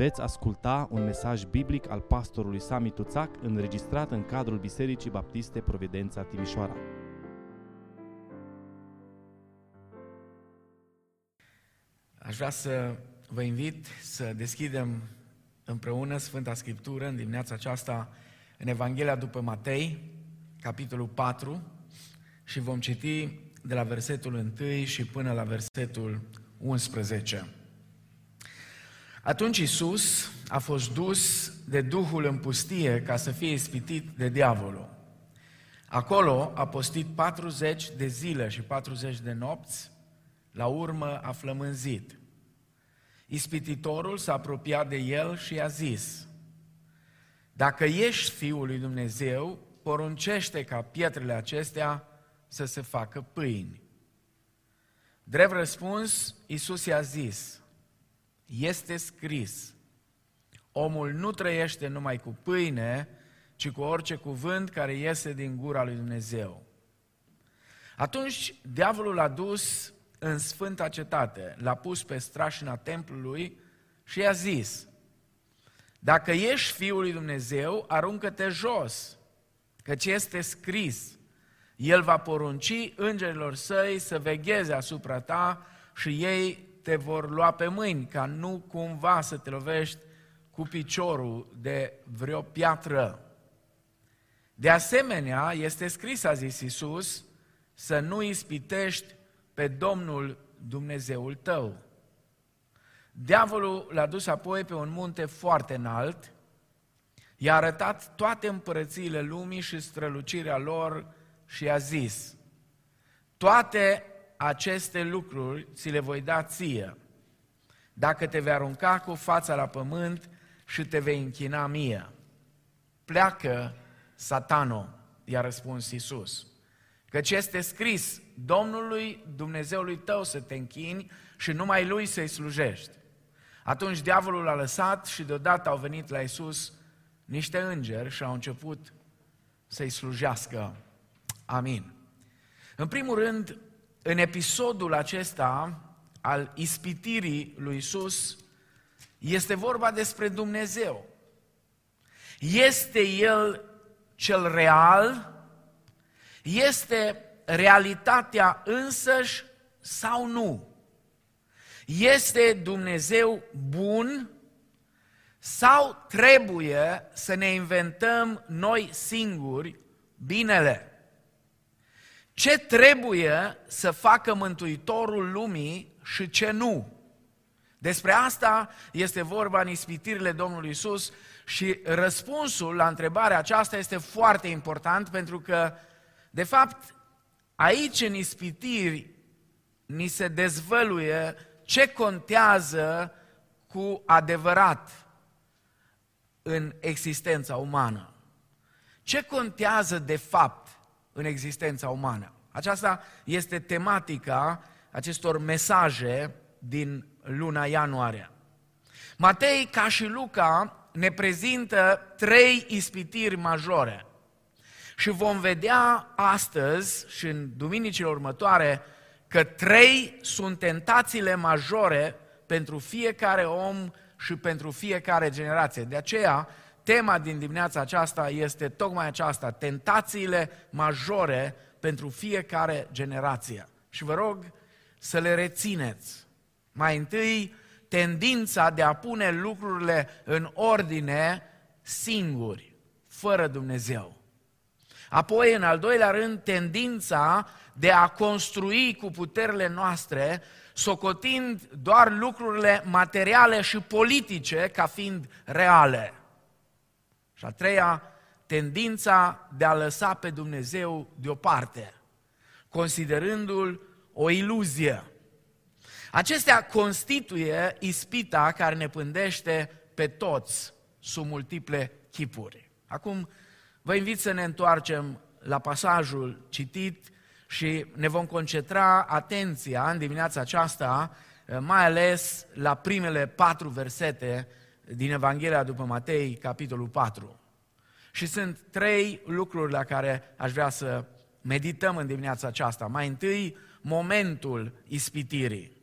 Veți asculta un mesaj biblic al pastorului Sami Tuțac înregistrat în cadrul Bisericii Baptiste Providența Timișoara. Aș vrea să vă invit să deschidem împreună Sfânta Scriptură în dimineața aceasta în Evanghelia după Matei, capitolul 4, și vom citi de la versetul 1 și până la versetul 11. Atunci Isus a fost dus de Duhul în pustie ca să fie ispitit de diavolul. Acolo a postit 40 de zile și 40 de nopți, la urmă a flămânzit. Ispititorul s-a apropiat de el și i-a zis, Dacă ești Fiul lui Dumnezeu, poruncește ca pietrele acestea să se facă pâini. Drept răspuns, Iisus i-a zis, este scris, omul nu trăiește numai cu pâine, ci cu orice cuvânt care iese din gura lui Dumnezeu. Atunci, diavolul a dus în sfânta cetate, l-a pus pe strașina templului și i-a zis, dacă ești Fiul lui Dumnezeu, aruncă-te jos, căci este scris, El va porunci îngerilor săi să vegheze asupra ta și ei te vor lua pe mâini, ca nu cumva să te lovești cu piciorul de vreo piatră. De asemenea, este scris, a zis Iisus, să nu ispitești pe Domnul Dumnezeul tău. Diavolul l-a dus apoi pe un munte foarte înalt, i-a arătat toate împărățiile lumii și strălucirea lor și a zis, toate aceste lucruri ți le voi da ție, dacă te vei arunca cu fața la pământ și te vei închina mie. Pleacă, satano, i-a răspuns Iisus. Căci este scris, Domnului Dumnezeului tău să te închini și numai Lui să-i slujești. Atunci diavolul a lăsat și deodată au venit la Iisus niște îngeri și au început să-i slujească. Amin. În primul rând, în episodul acesta al ispitirii lui Isus, este vorba despre Dumnezeu. Este El cel real? Este realitatea însăși sau nu? Este Dumnezeu bun sau trebuie să ne inventăm noi singuri binele? Ce trebuie să facă Mântuitorul lumii și ce nu? Despre asta este vorba în ispitirile Domnului Isus și răspunsul la întrebarea aceasta este foarte important pentru că, de fapt, aici în ispitiri ni se dezvăluie ce contează cu adevărat în existența umană. Ce contează de fapt în existența umană? Aceasta este tematica acestor mesaje din luna ianuarie. Matei, ca și Luca, ne prezintă trei ispitiri majore. Și vom vedea astăzi și în duminicile următoare că trei sunt tentațiile majore pentru fiecare om și pentru fiecare generație. De aceea, tema din dimineața aceasta este tocmai aceasta, tentațiile majore pentru fiecare generație. Și vă rog să le rețineți. Mai întâi, tendința de a pune lucrurile în ordine singuri, fără Dumnezeu. Apoi, în al doilea rând, tendința de a construi cu puterile noastre, socotind doar lucrurile materiale și politice ca fiind reale. Și a treia, tendința de a lăsa pe Dumnezeu deoparte, considerându-l o iluzie. Acestea constituie ispita care ne pândește pe toți sub multiple chipuri. Acum vă invit să ne întoarcem la pasajul citit și ne vom concentra atenția în dimineața aceasta, mai ales la primele patru versete din Evanghelia după Matei, capitolul 4. Și sunt trei lucruri la care aș vrea să medităm în dimineața aceasta. Mai întâi, momentul ispitirii.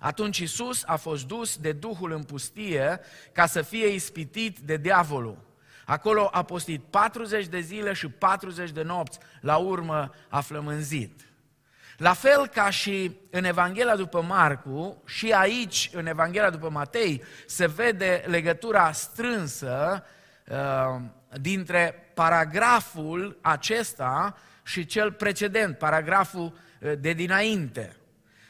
Atunci Isus a fost dus de Duhul în pustie ca să fie ispitit de diavolul. Acolo a postit 40 de zile și 40 de nopți, la urmă a flămânzit. La fel ca și în Evanghelia după Marcu, și aici, în Evanghelia după Matei, se vede legătura strânsă uh, dintre paragraful acesta și cel precedent, paragraful uh, de dinainte.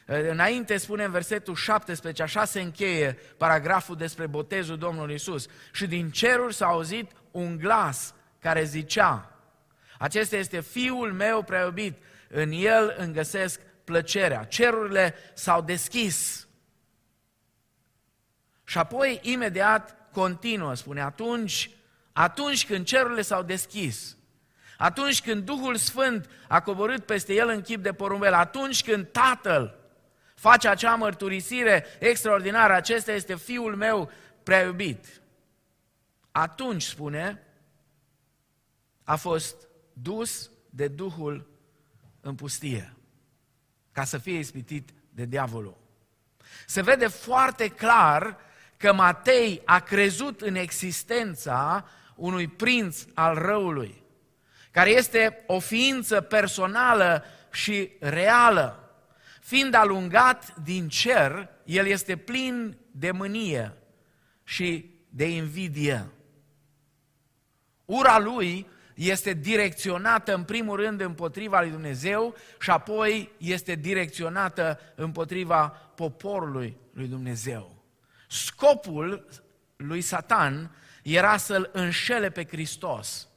Uh, înainte spune în versetul 17, așa se încheie paragraful despre botezul Domnului Isus. Și din ceruri s-a auzit un glas care zicea, acesta este Fiul meu preobit, în El îmi găsesc plăcerea. Cerurile s-au deschis. Și apoi, imediat, continuă, spune, atunci, atunci când cerurile s-au deschis, atunci când Duhul Sfânt a coborât peste el în chip de porumbel, atunci când Tatăl face acea mărturisire extraordinară, acesta este Fiul meu prea iubit. Atunci, spune, a fost dus de Duhul în pustie, ca să fie ispitit de diavolul. Se vede foarte clar că Matei a crezut în existența unui prinț al răului, care este o ființă personală și reală. Fiind alungat din cer, el este plin de mânie și de invidie. Ura lui este direcționată în primul rând împotriva lui Dumnezeu și apoi este direcționată împotriva poporului lui Dumnezeu. Scopul lui Satan era să-l înșele pe Hristos,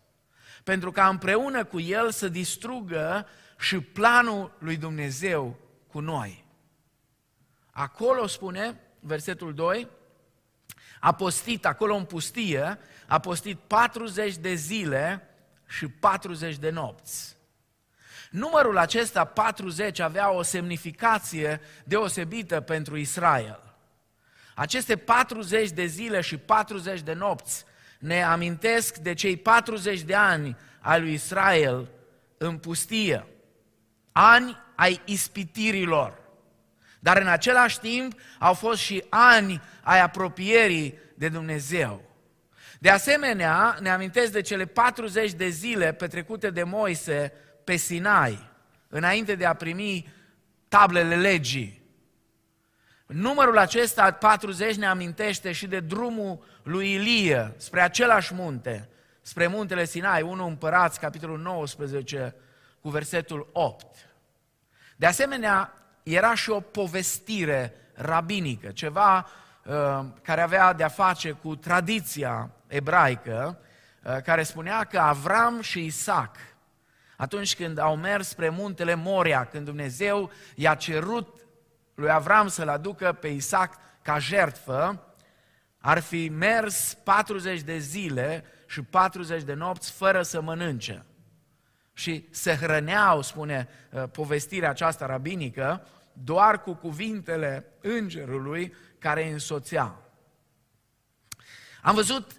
pentru ca împreună cu el să distrugă și planul lui Dumnezeu cu noi. Acolo spune, versetul 2, a postit acolo în pustie, a postit 40 de zile și 40 de nopți. Numărul acesta, 40, avea o semnificație deosebită pentru Israel. Aceste 40 de zile și 40 de nopți ne amintesc de cei 40 de ani ai lui Israel în pustie. Ani ai ispitirilor. Dar în același timp au fost și ani ai apropierii de Dumnezeu. De asemenea, ne amintesc de cele 40 de zile petrecute de Moise pe Sinai, înainte de a primi tablele legii. Numărul acesta, 40, ne amintește și de drumul lui Ilie spre același munte, spre muntele Sinai, 1 Împărați, capitolul 19, cu versetul 8. De asemenea, era și o povestire rabinică, ceva uh, care avea de-a face cu tradiția ebraică uh, care spunea că Avram și Isaac, atunci când au mers spre muntele Moria, când Dumnezeu i-a cerut lui Avram să-l aducă pe Isaac ca jertfă, ar fi mers 40 de zile și 40 de nopți fără să mănânce. Și se hrăneau, spune uh, povestirea aceasta rabinică, doar cu cuvintele îngerului care îi însoțea. Am văzut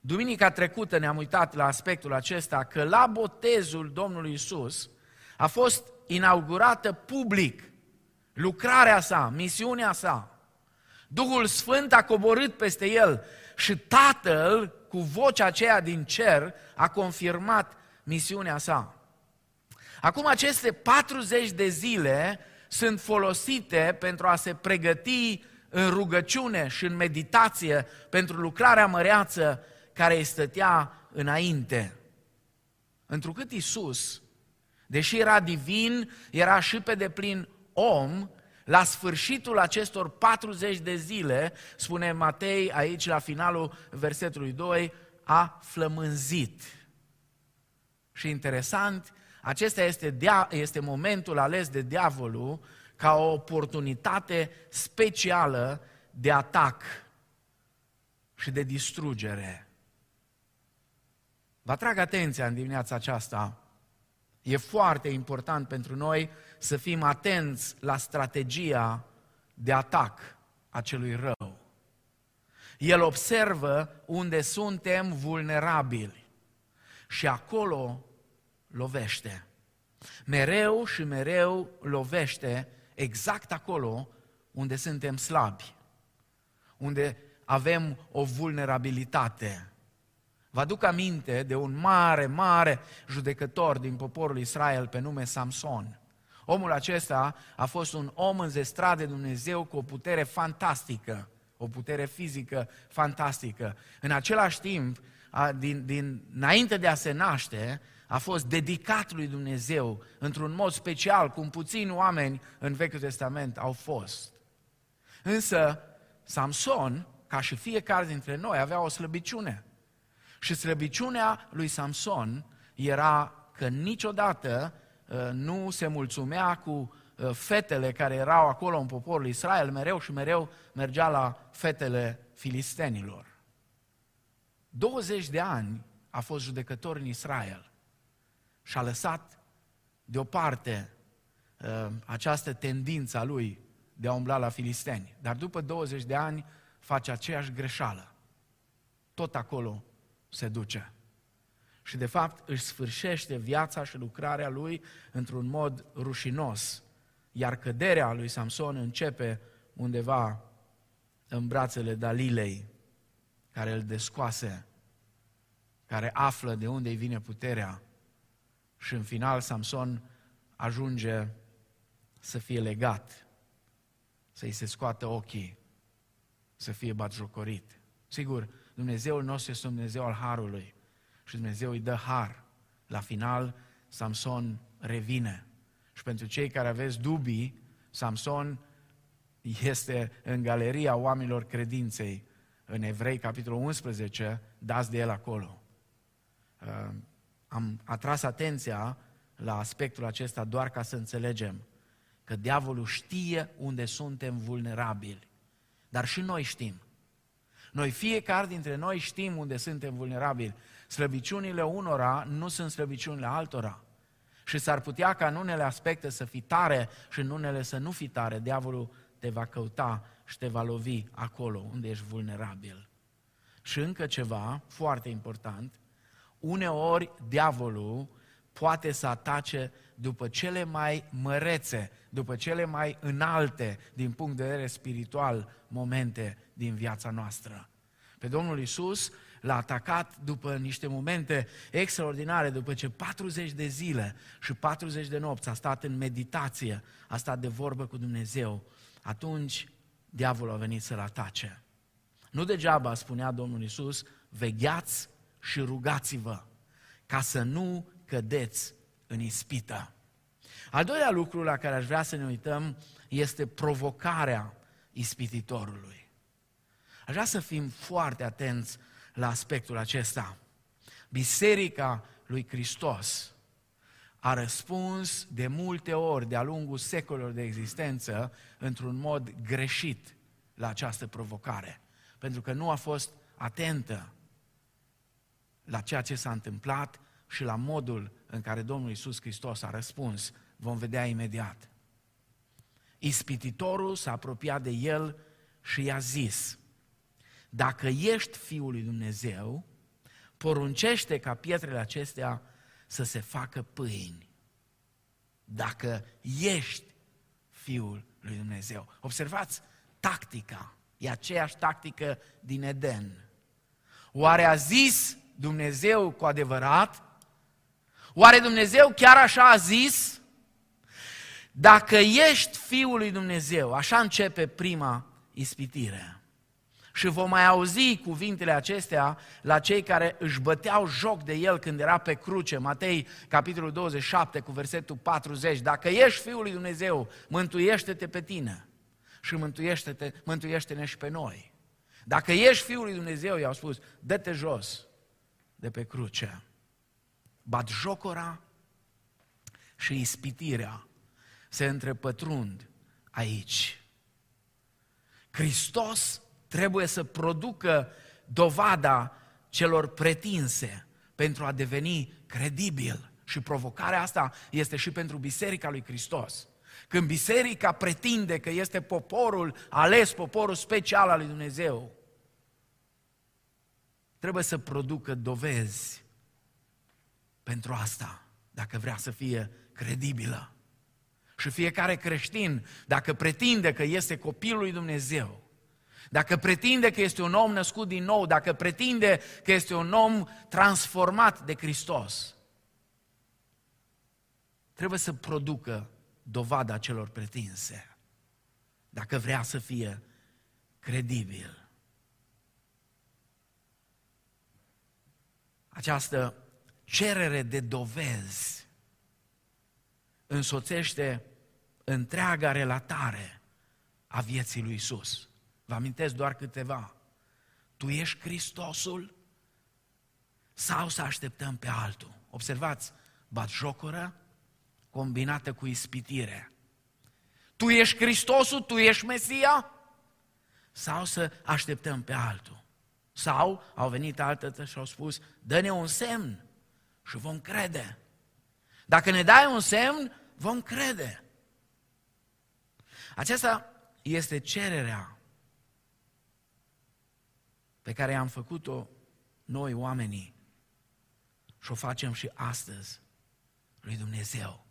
Duminica trecută ne-am uitat la aspectul acesta că la botezul Domnului Isus a fost inaugurată public lucrarea sa, misiunea sa. Duhul Sfânt a coborât peste el și Tatăl, cu vocea aceea din cer, a confirmat misiunea sa. Acum aceste 40 de zile sunt folosite pentru a se pregăti în rugăciune și în meditație pentru lucrarea măreață care îi stătea înainte. Întrucât Isus, deși era divin, era și pe deplin om, la sfârșitul acestor 40 de zile, spune Matei aici la finalul versetului 2, a flămânzit. Și interesant, acesta este, dia- este momentul ales de diavolul ca o oportunitate specială de atac și de distrugere. Vă atrag atenția în dimineața aceasta. E foarte important pentru noi să fim atenți la strategia de atac a celui rău. El observă unde suntem vulnerabili și acolo lovește. Mereu și mereu lovește exact acolo unde suntem slabi, unde avem o vulnerabilitate. Vă aduc aminte de un mare, mare judecător din poporul Israel pe nume Samson. Omul acesta a fost un om înzestrat de Dumnezeu cu o putere fantastică, o putere fizică fantastică. În același timp, a, din, din, înainte de a se naște, a fost dedicat lui Dumnezeu într-un mod special, cum puțini oameni în Vechiul Testament au fost. Însă, Samson, ca și fiecare dintre noi, avea o slăbiciune. Și slăbiciunea lui Samson era că niciodată uh, nu se mulțumea cu uh, fetele care erau acolo în poporul Israel, mereu și mereu mergea la fetele filistenilor. 20 de ani a fost judecător în Israel și a lăsat deoparte uh, această tendință a lui de a umbla la filisteni. Dar după 20 de ani face aceeași greșeală. Tot acolo se duce. Și de fapt își sfârșește viața și lucrarea lui într-un mod rușinos. Iar căderea lui Samson începe undeva în brațele Dalilei, care îl descoase, care află de unde îi vine puterea. Și în final Samson ajunge să fie legat, să-i se scoată ochii, să fie batjocorit. Sigur, Dumnezeul nostru este un Dumnezeu al Harului și Dumnezeu îi dă har. La final, Samson revine. Și pentru cei care aveți dubii, Samson este în galeria oamenilor credinței. În Evrei, capitolul 11, dați de el acolo. Uh, am atras atenția la aspectul acesta doar ca să înțelegem că diavolul știe unde suntem vulnerabili. Dar și noi știm. Noi fiecare dintre noi știm unde suntem vulnerabili. Slăbiciunile unora nu sunt slăbiciunile altora. Și s-ar putea ca în unele aspecte să fii tare și în unele să nu fii tare. Diavolul te va căuta și te va lovi acolo unde ești vulnerabil. Și încă ceva foarte important, uneori diavolul poate să atace după cele mai mărețe, după cele mai înalte din punct de vedere spiritual momente din viața noastră. Pe Domnul Isus l-a atacat după niște momente extraordinare, după ce 40 de zile și 40 de nopți a stat în meditație, a stat de vorbă cu Dumnezeu. Atunci diavolul a venit să-l atace. Nu degeaba spunea Domnul Isus, vegheați și rugați-vă ca să nu cădeți în ispită. Al doilea lucru la care aș vrea să ne uităm este provocarea ispititorului. Aș vrea să fim foarte atenți la aspectul acesta. Biserica lui Hristos a răspuns de multe ori de-a lungul secolelor de existență într-un mod greșit la această provocare. Pentru că nu a fost atentă la ceea ce s-a întâmplat și la modul în care Domnul Isus Hristos a răspuns, vom vedea imediat. Ispititorul s-a apropiat de el și i-a zis, dacă ești Fiul lui Dumnezeu, poruncește ca pietrele acestea să se facă pâini. Dacă ești Fiul lui Dumnezeu. Observați, tactica, e aceeași tactică din Eden. Oare a zis Dumnezeu cu adevărat Oare Dumnezeu chiar așa a zis? Dacă ești Fiul lui Dumnezeu, așa începe prima ispitire. Și vom mai auzi cuvintele acestea la cei care își băteau joc de el când era pe cruce. Matei, capitolul 27, cu versetul 40. Dacă ești Fiul lui Dumnezeu, mântuiește-te pe tine și mântuiește-te, mântuiește-ne și pe noi. Dacă ești Fiul lui Dumnezeu, i-au spus, dă-te jos de pe cruce batjocora și ispitirea se întrepătrund aici. Hristos trebuie să producă dovada celor pretinse pentru a deveni credibil. Și provocarea asta este și pentru Biserica lui Hristos. Când biserica pretinde că este poporul ales, poporul special al lui Dumnezeu, trebuie să producă dovezi pentru asta, dacă vrea să fie credibilă. Și fiecare creștin, dacă pretinde că este copilul lui Dumnezeu, dacă pretinde că este un om născut din nou, dacă pretinde că este un om transformat de Hristos, trebuie să producă dovada celor pretinse, dacă vrea să fie credibil. Această cerere de dovezi însoțește întreaga relatare a vieții lui Isus. Vă amintesc doar câteva. Tu ești Hristosul sau să așteptăm pe altul? Observați, jocură combinată cu ispitire. Tu ești Hristosul, tu ești Mesia? Sau să așteptăm pe altul? Sau au venit altă și au spus, dă-ne un semn și vom crede. Dacă ne dai un semn, vom crede. Aceasta este cererea pe care am făcut-o noi oamenii și o facem și astăzi lui Dumnezeu.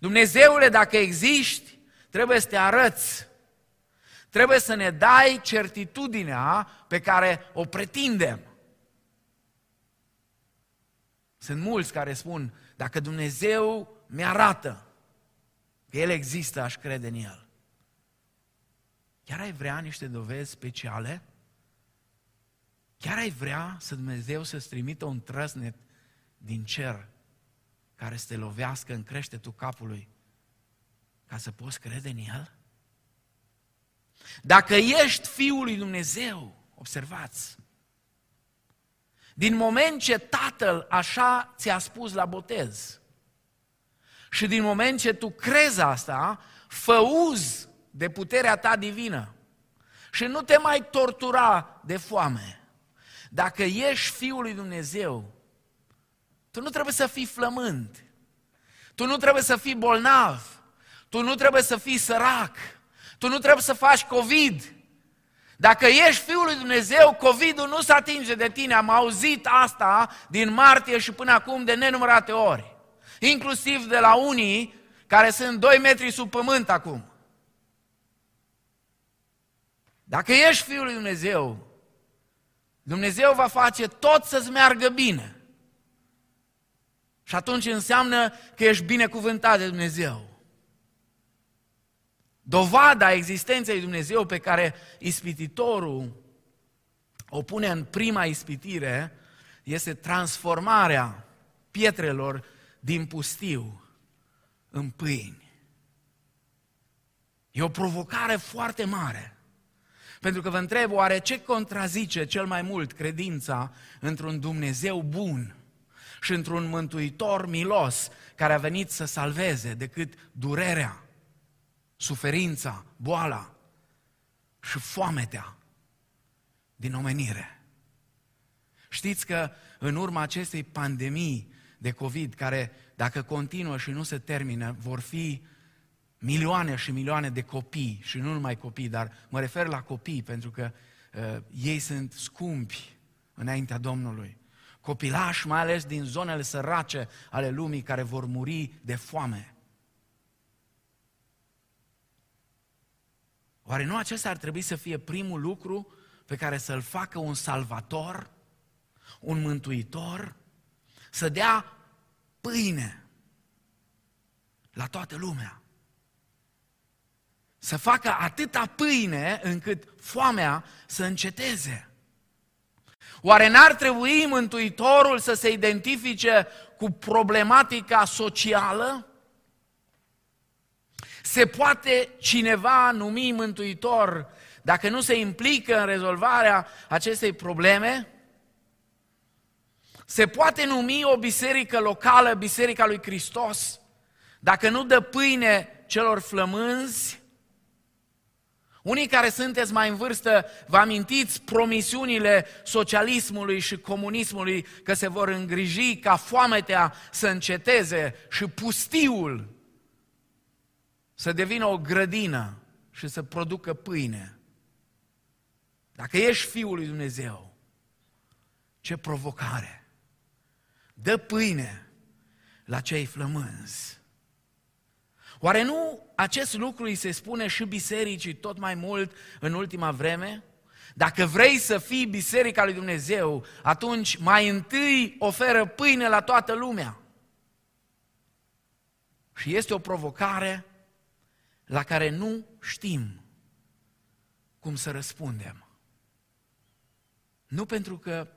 Dumnezeule, dacă existi, trebuie să te arăți. Trebuie să ne dai certitudinea pe care o pretindem. Sunt mulți care spun, dacă Dumnezeu mi-arată că El există, aș crede în El. Chiar ai vrea niște dovezi speciale? Chiar ai vrea să Dumnezeu să-ți trimită un trăsnet din cer care să te lovească în creștetul capului ca să poți crede în El? Dacă ești Fiul lui Dumnezeu, observați, din moment ce Tatăl așa ți-a spus la botez. Și din moment ce tu crezi asta, fă uz de puterea ta divină. Și nu te mai tortura de foame. Dacă ești Fiul lui Dumnezeu, tu nu trebuie să fii flământ, tu nu trebuie să fii bolnav, tu nu trebuie să fii sărac, tu nu trebuie să faci COVID. Dacă ești Fiul lui Dumnezeu, COVID-ul nu se atinge de tine. Am auzit asta din martie și până acum de nenumărate ori. Inclusiv de la unii care sunt 2 metri sub pământ acum. Dacă ești Fiul lui Dumnezeu, Dumnezeu va face tot să-ți meargă bine. Și atunci înseamnă că ești binecuvântat de Dumnezeu. Dovada existenței Dumnezeu pe care ispititorul o pune în prima ispitire este transformarea pietrelor din pustiu în pâini. E o provocare foarte mare. Pentru că vă întreb, oare ce contrazice cel mai mult credința într-un Dumnezeu bun și într-un mântuitor milos care a venit să salveze decât durerea, suferința, boala și foametea din omenire. Știți că în urma acestei pandemii de COVID, care dacă continuă și nu se termină, vor fi milioane și milioane de copii, și nu numai copii, dar mă refer la copii, pentru că uh, ei sunt scumpi înaintea Domnului. Copilași, mai ales din zonele sărace ale lumii, care vor muri de foame. Oare nu acesta ar trebui să fie primul lucru pe care să-l facă un salvator, un mântuitor, să dea pâine la toată lumea? Să facă atâta pâine încât foamea să înceteze. Oare n-ar trebui Mântuitorul să se identifice cu problematica socială? Se poate cineva numi mântuitor dacă nu se implică în rezolvarea acestei probleme? Se poate numi o biserică locală, Biserica lui Hristos, dacă nu dă pâine celor flămânzi? Unii care sunteți mai în vârstă, vă amintiți promisiunile socialismului și comunismului că se vor îngriji ca foametea să înceteze și pustiul să devină o grădină și să producă pâine. Dacă ești Fiul lui Dumnezeu, ce provocare! Dă pâine la cei flămânzi. Oare nu acest lucru îi se spune și bisericii tot mai mult în ultima vreme? Dacă vrei să fii biserica lui Dumnezeu, atunci mai întâi oferă pâine la toată lumea. Și este o provocare la care nu știm cum să răspundem. Nu pentru că,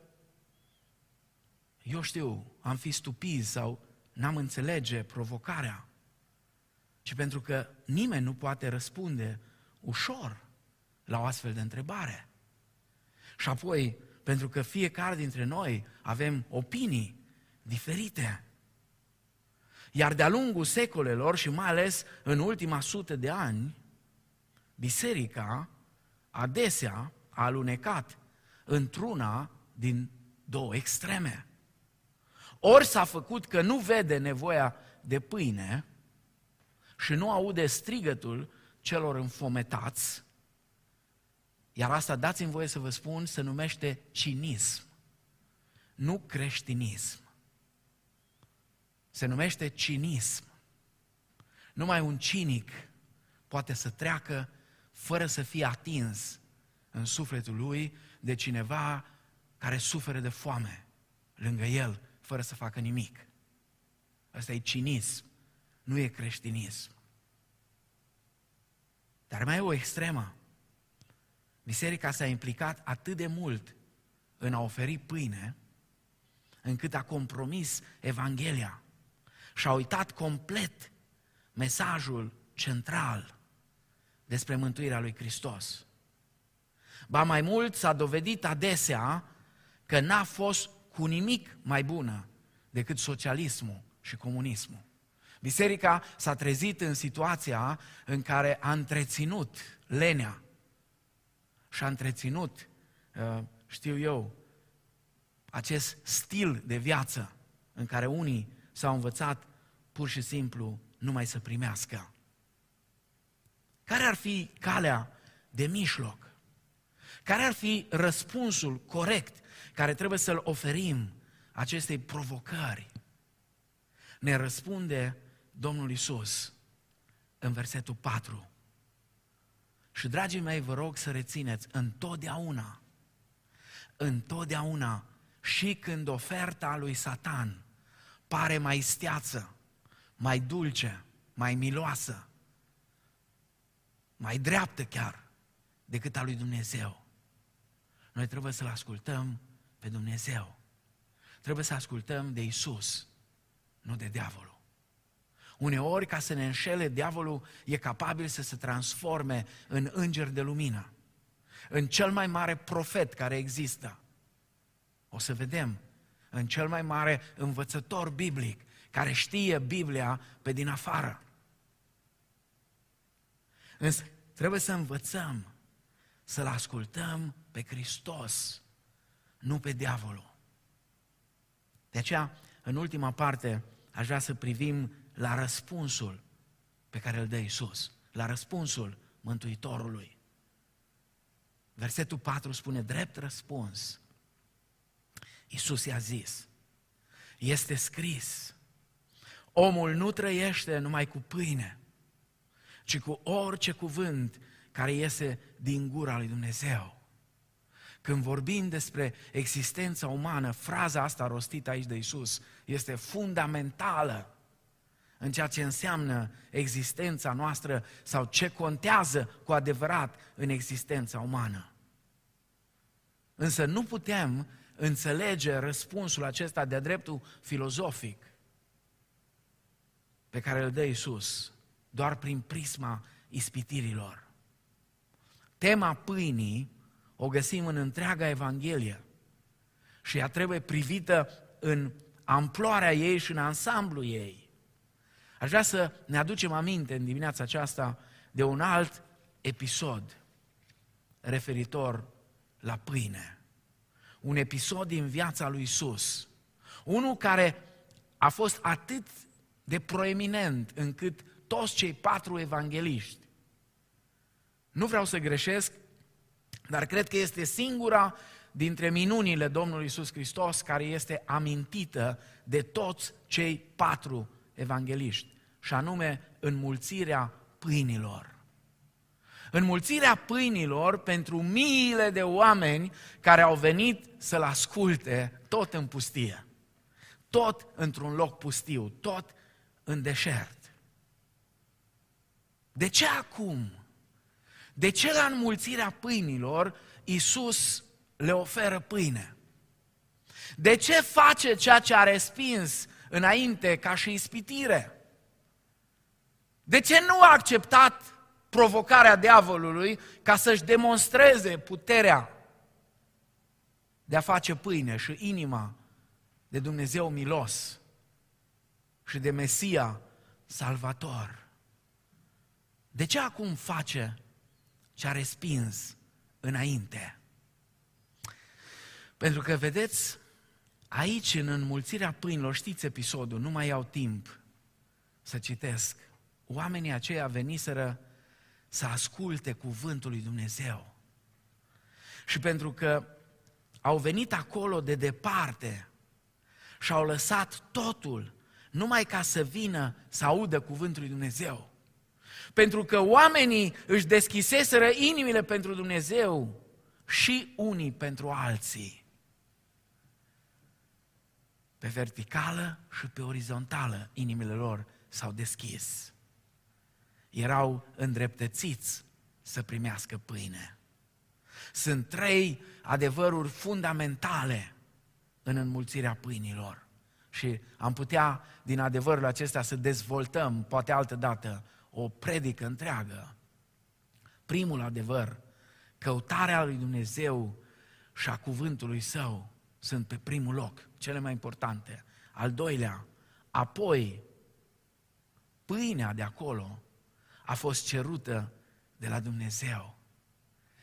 eu știu, am fi stupizi sau n-am înțelege provocarea, ci pentru că nimeni nu poate răspunde ușor la o astfel de întrebare. Și apoi, pentru că fiecare dintre noi avem opinii diferite. Iar de-a lungul secolelor și mai ales în ultima sută de ani, biserica adesea a alunecat într-una din două extreme. Ori s-a făcut că nu vede nevoia de pâine și nu aude strigătul celor înfometați, iar asta, dați-mi voie să vă spun, se numește cinism, nu creștinism. Se numește cinism. Numai un cinic poate să treacă fără să fie atins în sufletul lui de cineva care suferă de foame lângă el, fără să facă nimic. Asta e cinism, nu e creștinism. Dar mai e o extremă. Biserica s-a implicat atât de mult în a oferi pâine, încât a compromis Evanghelia și a uitat complet mesajul central despre mântuirea lui Hristos. Ba mai mult s-a dovedit adesea că n-a fost cu nimic mai bună decât socialismul și comunismul. Biserica s-a trezit în situația în care a întreținut lenea și a întreținut, uh, știu eu, acest stil de viață în care unii s-au învățat pur și simplu numai să primească. Care ar fi calea de mijloc? Care ar fi răspunsul corect care trebuie să-l oferim acestei provocări? Ne răspunde Domnul Isus în versetul 4. Și, dragii mei, vă rog să rețineți, întotdeauna, întotdeauna, și când oferta lui Satan pare mai steață, mai dulce, mai miloasă, mai dreaptă chiar decât a lui Dumnezeu. Noi trebuie să-L ascultăm pe Dumnezeu. Trebuie să ascultăm de Isus, nu de diavolul. Uneori, ca să ne înșele, diavolul e capabil să se transforme în înger de lumină, în cel mai mare profet care există. O să vedem, în cel mai mare învățător biblic, care știe Biblia pe din afară. Însă trebuie să învățăm să-L ascultăm pe Hristos, nu pe diavolul. De aceea, în ultima parte, aș vrea să privim la răspunsul pe care îl dă Isus, la răspunsul Mântuitorului. Versetul 4 spune, drept răspuns. Isus i-a zis, este scris, omul nu trăiește numai cu pâine, ci cu orice cuvânt care iese din gura lui Dumnezeu. Când vorbim despre existența umană, fraza asta rostită aici de Isus este fundamentală în ceea ce înseamnă existența noastră sau ce contează cu adevărat în existența umană. Însă nu putem înțelege răspunsul acesta de-a dreptul filozofic pe care îl dă Isus doar prin prisma ispitirilor. Tema pâinii o găsim în întreaga Evanghelie și ea trebuie privită în amploarea ei și în ansamblu ei. Aș vrea să ne aducem aminte în dimineața aceasta de un alt episod referitor la pâine. Un episod din viața lui Isus. Unul care a fost atât de proeminent încât toți cei patru evangeliști, nu vreau să greșesc, dar cred că este singura dintre minunile Domnului Isus Hristos care este amintită de toți cei patru evangeliști. și anume înmulțirea pâinilor. Înmulțirea pâinilor pentru miile de oameni care au venit să-L asculte tot în pustie, tot într-un loc pustiu, tot în deșert. De ce acum? De ce la înmulțirea pâinilor Iisus le oferă pâine? De ce face ceea ce a respins înainte ca și ispitire? De ce nu a acceptat provocarea diavolului ca să-și demonstreze puterea de a face pâine și inima de Dumnezeu milos și de Mesia salvator? De ce acum face ce a respins înainte? Pentru că, vedeți, aici, în înmulțirea pâinilor, știți episodul, nu mai iau timp să citesc. Oamenii aceia veniseră să asculte cuvântul lui Dumnezeu. Și pentru că au venit acolo de departe și au lăsat totul numai ca să vină să audă cuvântul lui Dumnezeu. Pentru că oamenii își deschiseseră inimile pentru Dumnezeu și unii pentru alții. Pe verticală și pe orizontală inimile lor s-au deschis erau îndreptățiți să primească pâine. Sunt trei adevăruri fundamentale în înmulțirea pâinilor. Și am putea, din adevărul acesta, să dezvoltăm, poate altă dată, o predică întreagă. Primul adevăr, căutarea lui Dumnezeu și a cuvântului său sunt pe primul loc, cele mai importante. Al doilea, apoi, pâinea de acolo a fost cerută de la Dumnezeu.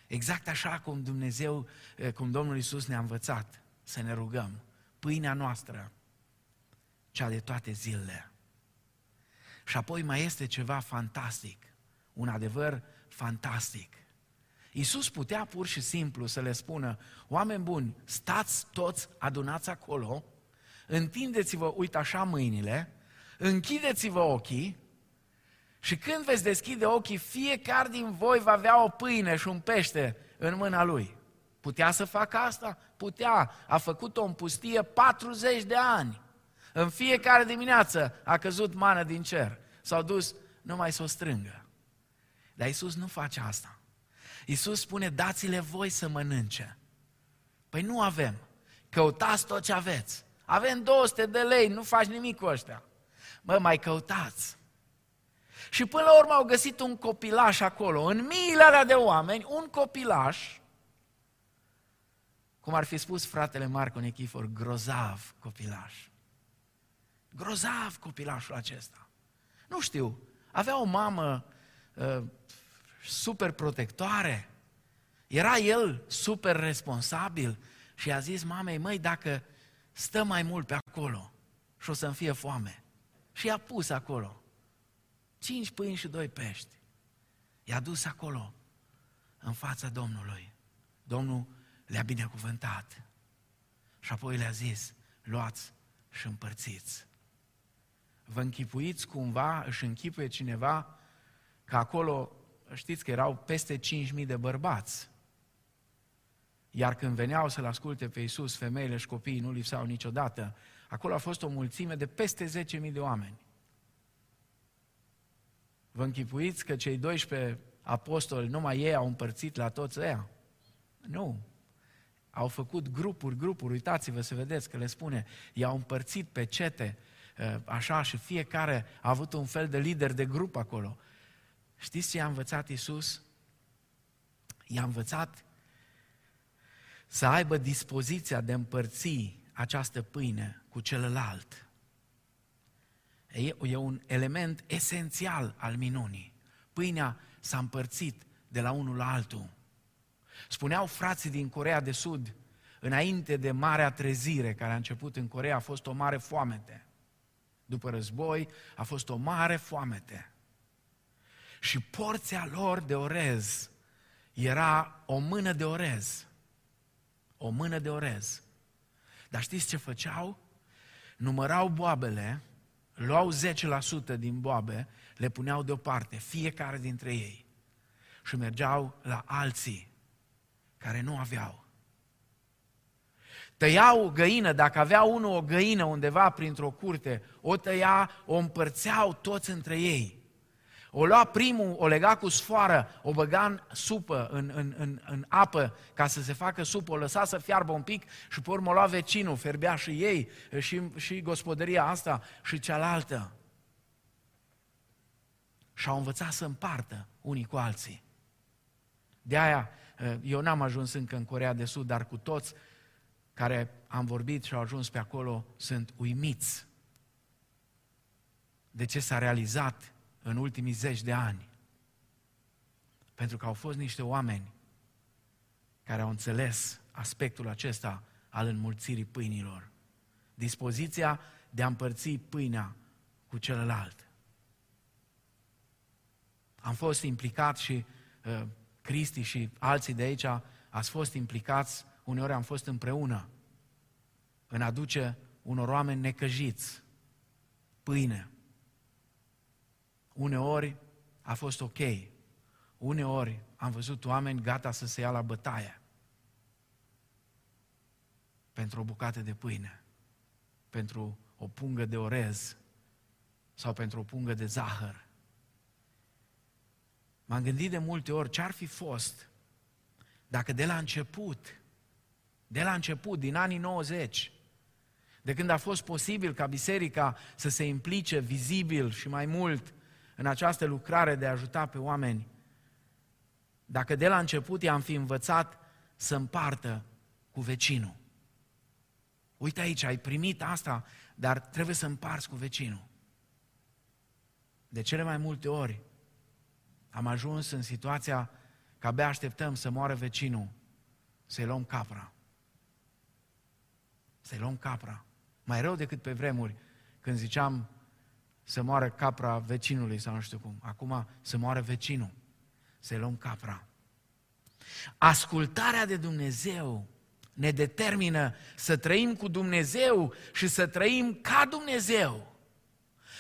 Exact așa cum Dumnezeu, eh, cum Domnul Isus ne-a învățat să ne rugăm. Pâinea noastră, cea de toate zilele. Și apoi mai este ceva fantastic, un adevăr fantastic. Iisus putea pur și simplu să le spună, oameni buni, stați toți adunați acolo, întindeți-vă, uite așa, mâinile, închideți-vă ochii și când veți deschide ochii, fiecare din voi va avea o pâine și un pește în mâna lui. Putea să facă asta? Putea. A făcut-o în pustie 40 de ani. În fiecare dimineață a căzut mană din cer. S-au dus numai să o strângă. Dar Isus nu face asta. Isus spune, dați-le voi să mănânce. Păi nu avem. Căutați tot ce aveți. Avem 200 de lei, nu faci nimic cu ăștia. Mă, mai căutați. Și până la urmă au găsit un copilaș acolo, în miile alea de oameni, un copilaș, cum ar fi spus fratele Marco Nechifor, grozav copilaș. Grozav copilașul acesta. Nu știu, avea o mamă uh, super protectoare, era el super responsabil și a zis mamei, măi, dacă stă mai mult pe acolo și o să-mi fie foame. Și i-a pus acolo. Cinci pâini și doi pești. I-a dus acolo, în fața Domnului. Domnul le-a binecuvântat. Și apoi le-a zis, luați și împărțiți. Vă închipuiți cumva, își închipuie cineva, că acolo, știți că erau peste 5.000 de bărbați. Iar când veneau să-L asculte pe Iisus, femeile și copiii nu lipsau niciodată. Acolo a fost o mulțime de peste 10.000 de oameni. Vă închipuiți că cei 12 apostoli, numai ei au împărțit la toți ăia? Nu. Au făcut grupuri, grupuri, uitați-vă să vedeți că le spune, i-au împărțit pe cete, ă, așa, și fiecare a avut un fel de lider de grup acolo. Știți ce i-a învățat Iisus? I-a învățat să aibă dispoziția de împărți această pâine cu celălalt. E un element esențial al minunii. Pâinea s-a împărțit de la unul la altul. Spuneau frații din Corea de Sud, înainte de marea trezire care a început în Corea, a fost o mare foamete. După război a fost o mare foamete. Și porția lor de orez era o mână de orez. O mână de orez. Dar știți ce făceau? Numărau boabele luau 10% din boabe, le puneau deoparte, fiecare dintre ei, și mergeau la alții care nu aveau. Tăiau o găină, dacă avea unul o găină undeva printr-o curte, o tăia, o împărțeau toți între ei. O lua primul, o lega cu sfoară, o băga în supă, în, în, în, în apă, ca să se facă supă, o lăsa să fiarbă un pic și pe urmă o lua vecinul, ferbea și ei, și, și gospodăria asta și cealaltă. Și au învățat să împartă unii cu alții. De aia, eu n-am ajuns încă în Corea de Sud, dar cu toți care am vorbit și au ajuns pe acolo sunt uimiți de ce s-a realizat în ultimii zeci de ani. Pentru că au fost niște oameni care au înțeles aspectul acesta al înmulțirii pâinilor. Dispoziția de a împărți pâinea cu celălalt. Am fost implicat și uh, Cristi și alții de aici ați fost implicați, uneori am fost împreună în aduce unor oameni necăjiți pâine. Uneori a fost ok. Uneori am văzut oameni gata să se ia la bătaie pentru o bucată de pâine, pentru o pungă de orez sau pentru o pungă de zahăr. M-am gândit de multe ori ce ar fi fost dacă de la început, de la început, din anii 90, de când a fost posibil ca biserica să se implice vizibil și mai mult în această lucrare de a ajuta pe oameni, dacă de la început i-am fi învățat să împartă cu vecinul. Uite aici, ai primit asta, dar trebuie să împarți cu vecinul. De cele mai multe ori am ajuns în situația că abia așteptăm să moară vecinul, să-i luăm capra. Să-i luăm capra. Mai rău decât pe vremuri, când ziceam să moară capra vecinului sau nu știu cum. Acum să moară vecinul, să-i luăm capra. Ascultarea de Dumnezeu ne determină să trăim cu Dumnezeu și să trăim ca Dumnezeu.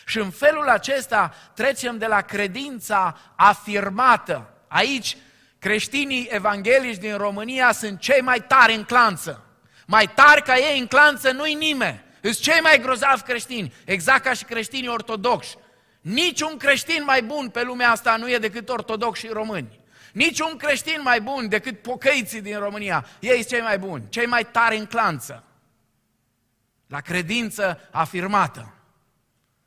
Și în felul acesta trecem de la credința afirmată. Aici creștinii evanghelici din România sunt cei mai tari în clanță. Mai tari ca ei în clanță nu-i nimeni. Sunt cei mai grozavi creștini, exact ca și creștinii ortodoxi. Niciun creștin mai bun pe lumea asta nu e decât ortodoxi și români. Niciun creștin mai bun decât pocăiții din România. Ei sunt cei mai buni, cei mai tari în clanță. La credință afirmată.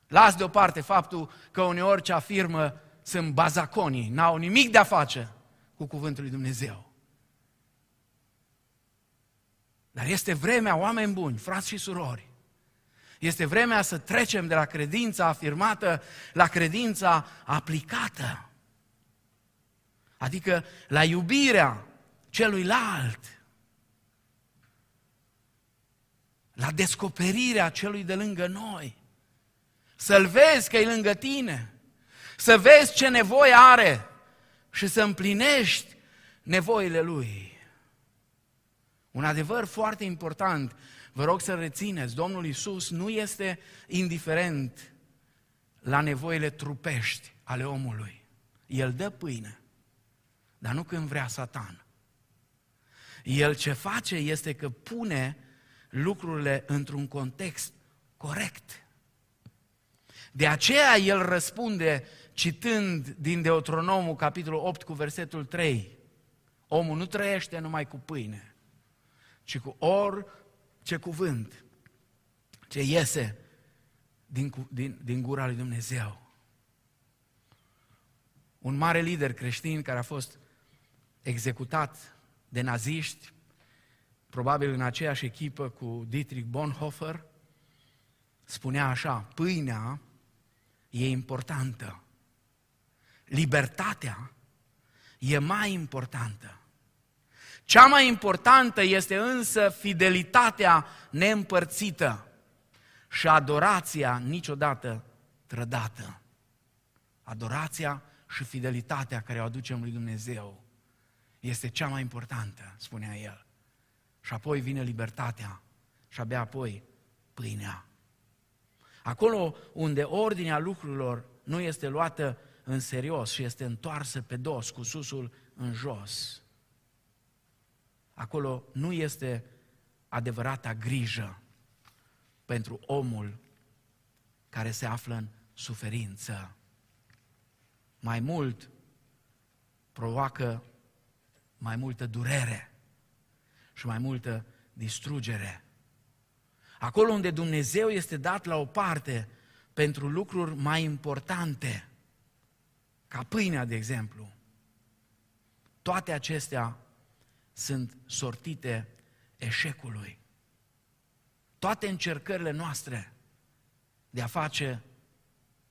Las deoparte faptul că uneori ce afirmă sunt bazaconii, n-au nimic de a face cu cuvântul lui Dumnezeu. Dar este vremea, oameni buni, frați și surori, este vremea să trecem de la credința afirmată la credința aplicată. Adică la iubirea celuilalt. La descoperirea celui de lângă noi. Să-l vezi că e lângă tine. Să vezi ce nevoie are și să împlinești nevoile lui. Un adevăr foarte important Vă rog să rețineți, Domnul Isus nu este indiferent la nevoile trupești ale omului. El dă pâine, dar nu când vrea satan. El ce face este că pune lucrurile într-un context corect. De aceea el răspunde citând din Deuteronomul capitolul 8 cu versetul 3. Omul nu trăiește numai cu pâine, ci cu or ce cuvânt, ce iese din, din, din gura lui Dumnezeu. Un mare lider creștin care a fost executat de naziști, probabil în aceeași echipă cu Dietrich Bonhoeffer, spunea așa, pâinea e importantă, libertatea e mai importantă. Cea mai importantă este însă fidelitatea neîmpărțită și adorația niciodată trădată. Adorația și fidelitatea care o aducem lui Dumnezeu este cea mai importantă, spunea el. Și apoi vine libertatea și abia apoi pâinea. Acolo unde ordinea lucrurilor nu este luată în serios și este întoarsă pe dos, cu susul în jos. Acolo nu este adevărata grijă pentru omul care se află în suferință. Mai mult, provoacă mai multă durere și mai multă distrugere. Acolo unde Dumnezeu este dat la o parte pentru lucruri mai importante, ca pâinea, de exemplu, toate acestea sunt sortite eșecului. Toate încercările noastre de a face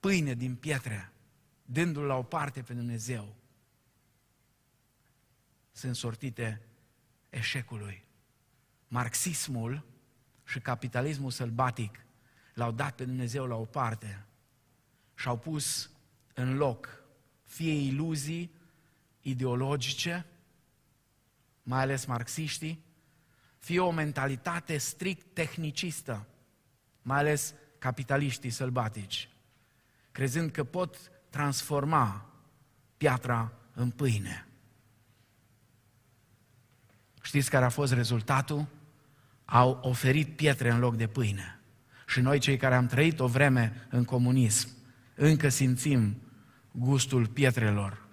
pâine din pietre, dându-l la o parte pe Dumnezeu, sunt sortite eșecului. Marxismul și capitalismul sălbatic l-au dat pe Dumnezeu la o parte și au pus în loc fie iluzii ideologice, mai ales marxiștii, fie o mentalitate strict tehnicistă, mai ales capitaliștii sălbatici, crezând că pot transforma piatra în pâine. Știți care a fost rezultatul? Au oferit pietre în loc de pâine. Și noi, cei care am trăit o vreme în comunism, încă simțim gustul pietrelor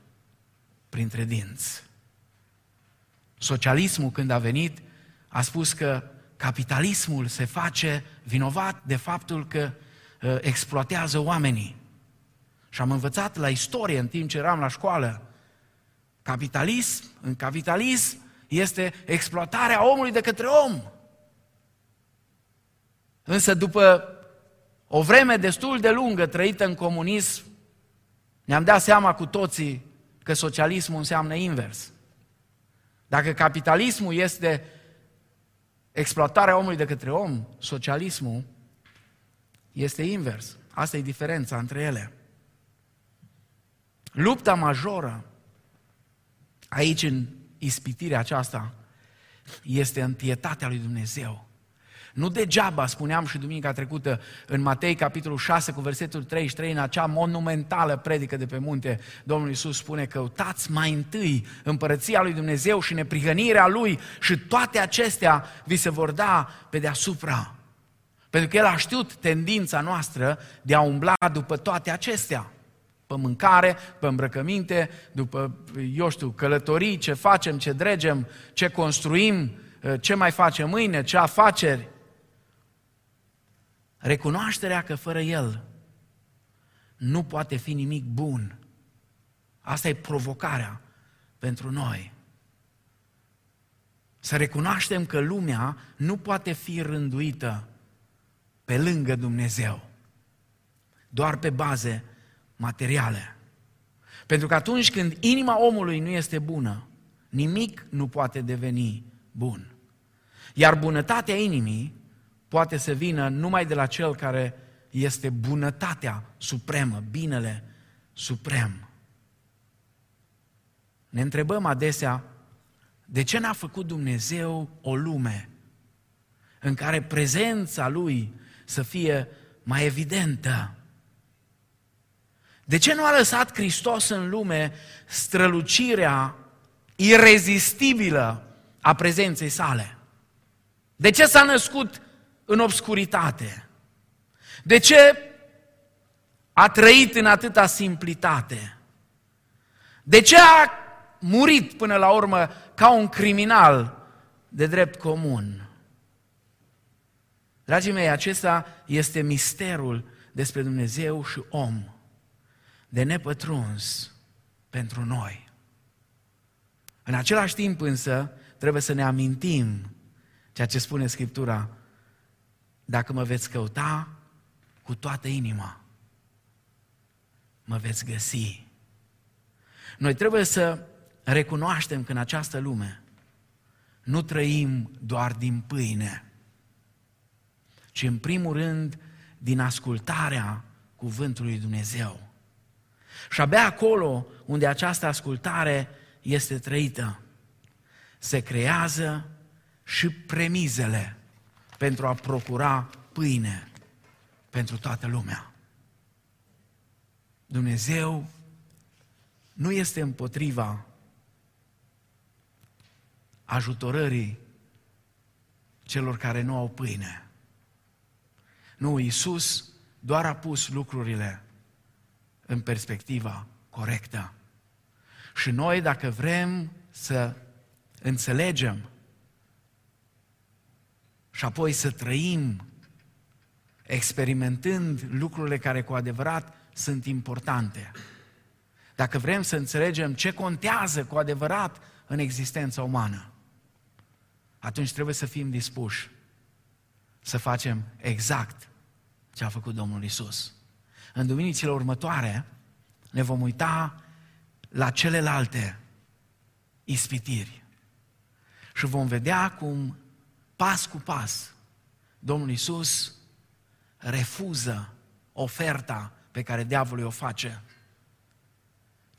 printre dinți. Socialismul, când a venit, a spus că capitalismul se face vinovat de faptul că uh, exploatează oamenii. Și am învățat la istorie în timp ce eram la școală. Capitalism, în capitalism este exploatarea omului de către om. Însă după o vreme destul de lungă trăită în comunism, ne-am dat seama cu toții că socialismul înseamnă invers. Dacă capitalismul este exploatarea omului de către om, socialismul este invers. Asta e diferența între ele. Lupta majoră aici în ispitirea aceasta este întietatea lui Dumnezeu. Nu degeaba, spuneam și duminica trecută în Matei, capitolul 6, cu versetul 33, în acea monumentală predică de pe munte, Domnul Iisus spune, căutați mai întâi împărăția lui Dumnezeu și neprihănirea Lui și toate acestea vi se vor da pe deasupra. Pentru că El a știut tendința noastră de a umbla după toate acestea. Pe mâncare, pe îmbrăcăminte, după, eu știu, călătorii, ce facem, ce dregem, ce construim, ce mai facem mâine, ce afaceri. Recunoașterea că fără El nu poate fi nimic bun. Asta e provocarea pentru noi. Să recunoaștem că lumea nu poate fi rânduită pe lângă Dumnezeu, doar pe baze materiale. Pentru că atunci când inima omului nu este bună, nimic nu poate deveni bun. Iar bunătatea inimii poate să vină numai de la cel care este bunătatea supremă, binele suprem. Ne întrebăm adesea, de ce n-a făcut Dumnezeu o lume în care prezența Lui să fie mai evidentă? De ce nu a lăsat Hristos în lume strălucirea irezistibilă a prezenței sale? De ce s-a născut în obscuritate? De ce a trăit în atâta simplitate? De ce a murit până la urmă ca un criminal de drept comun? Dragii mei, acesta este misterul despre Dumnezeu și om, de nepătruns pentru noi. În același timp însă, trebuie să ne amintim ceea ce spune Scriptura dacă mă veți căuta cu toată inima, mă veți găsi. Noi trebuie să recunoaștem că în această lume nu trăim doar din pâine, ci în primul rând din ascultarea cuvântului Dumnezeu. Și abia acolo unde această ascultare este trăită, se creează și premizele pentru a procura pâine. pentru toată lumea. Dumnezeu nu este împotriva ajutorării celor care nu au pâine. Nu, Iisus doar a pus lucrurile în perspectiva corectă. Și noi, dacă vrem să înțelegem și apoi să trăim experimentând lucrurile care cu adevărat sunt importante, dacă vrem să înțelegem ce contează cu adevărat în existența umană, atunci trebuie să fim dispuși să facem exact ce a făcut Domnul Isus. În duminicile următoare ne vom uita la celelalte ispitiri și vom vedea cum pas cu pas Domnul Isus refuză oferta pe care diavolul o face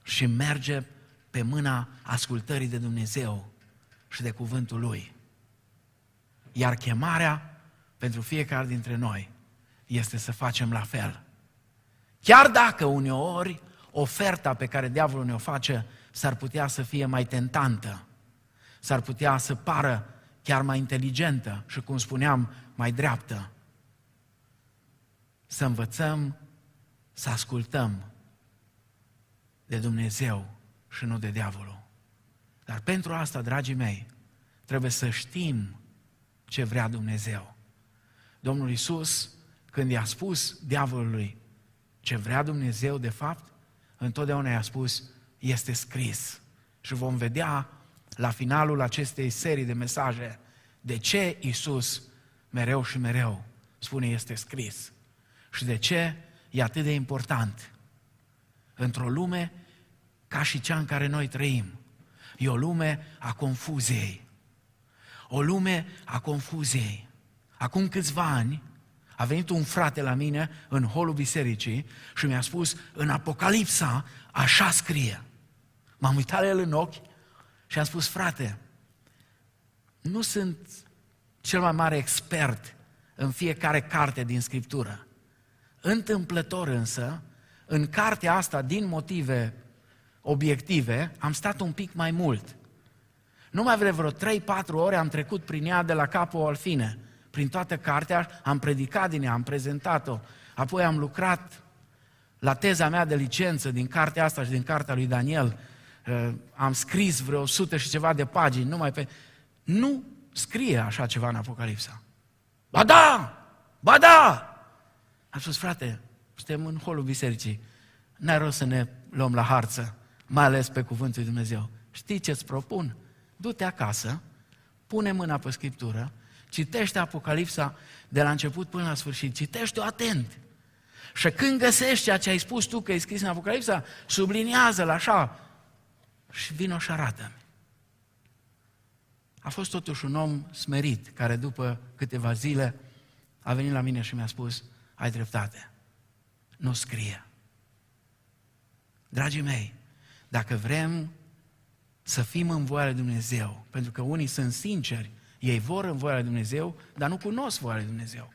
și merge pe mâna ascultării de Dumnezeu și de cuvântul Lui. Iar chemarea pentru fiecare dintre noi este să facem la fel. Chiar dacă uneori oferta pe care diavolul ne-o face s-ar putea să fie mai tentantă, s-ar putea să pară chiar mai inteligentă și, cum spuneam, mai dreaptă. Să învățăm să ascultăm de Dumnezeu și nu de diavolul. Dar pentru asta, dragii mei, trebuie să știm ce vrea Dumnezeu. Domnul Isus, când i-a spus diavolului ce vrea Dumnezeu, de fapt, întotdeauna i-a spus, este scris. Și vom vedea la finalul acestei serii de mesaje de ce Isus mereu și mereu spune este scris. Și de ce e atât de important într-o lume ca și cea în care noi trăim. E o lume a confuziei. O lume a confuziei. Acum câțiva ani a venit un frate la mine în holul bisericii și mi-a spus, în Apocalipsa așa scrie. M-am uitat la el în ochi și am spus, frate, nu sunt cel mai mare expert în fiecare carte din Scriptură. Întâmplător însă, în cartea asta, din motive obiective, am stat un pic mai mult. Numai vreo 3-4 ore am trecut prin ea de la capul al fine. Prin toată cartea am predicat din ea, am prezentat-o. Apoi am lucrat la teza mea de licență din cartea asta și din cartea lui Daniel. Uh, am scris vreo 100 și ceva de pagini numai pe... Nu scrie așa ceva în Apocalipsa. Ba da! Ba da! Am spus, frate, suntem în holul bisericii. N-ai rost să ne luăm la harță, mai ales pe cuvântul lui Dumnezeu. Știi ce-ți propun? Du-te acasă, pune mâna pe Scriptură, citește Apocalipsa de la început până la sfârșit, citește-o atent. Și când găsești ceea ce ai spus tu că e scris în Apocalipsa, subliniază-l așa și vină și arată A fost totuși un om smerit, care după câteva zile a venit la mine și mi-a spus, ai dreptate, nu scrie. Dragii mei, dacă vrem să fim în voia lui Dumnezeu, pentru că unii sunt sinceri, ei vor în voia lui Dumnezeu, dar nu cunosc voia lui Dumnezeu.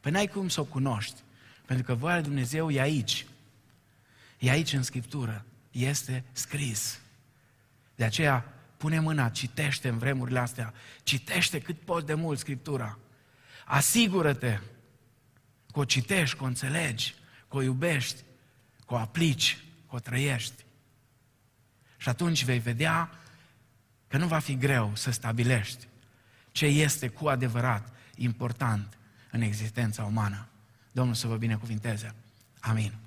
Păi n-ai cum să o cunoști, pentru că voia lui Dumnezeu e aici. E aici în Scriptură. Este scris. De aceea, pune mâna, citește în vremurile astea, citește cât poți de mult Scriptura. Asigură-te că o citești, că o înțelegi, că o iubești, că o aplici, că o trăiești. Și atunci vei vedea că nu va fi greu să stabilești ce este cu adevărat important în existența umană. Domnul să vă binecuvinteze. Amin.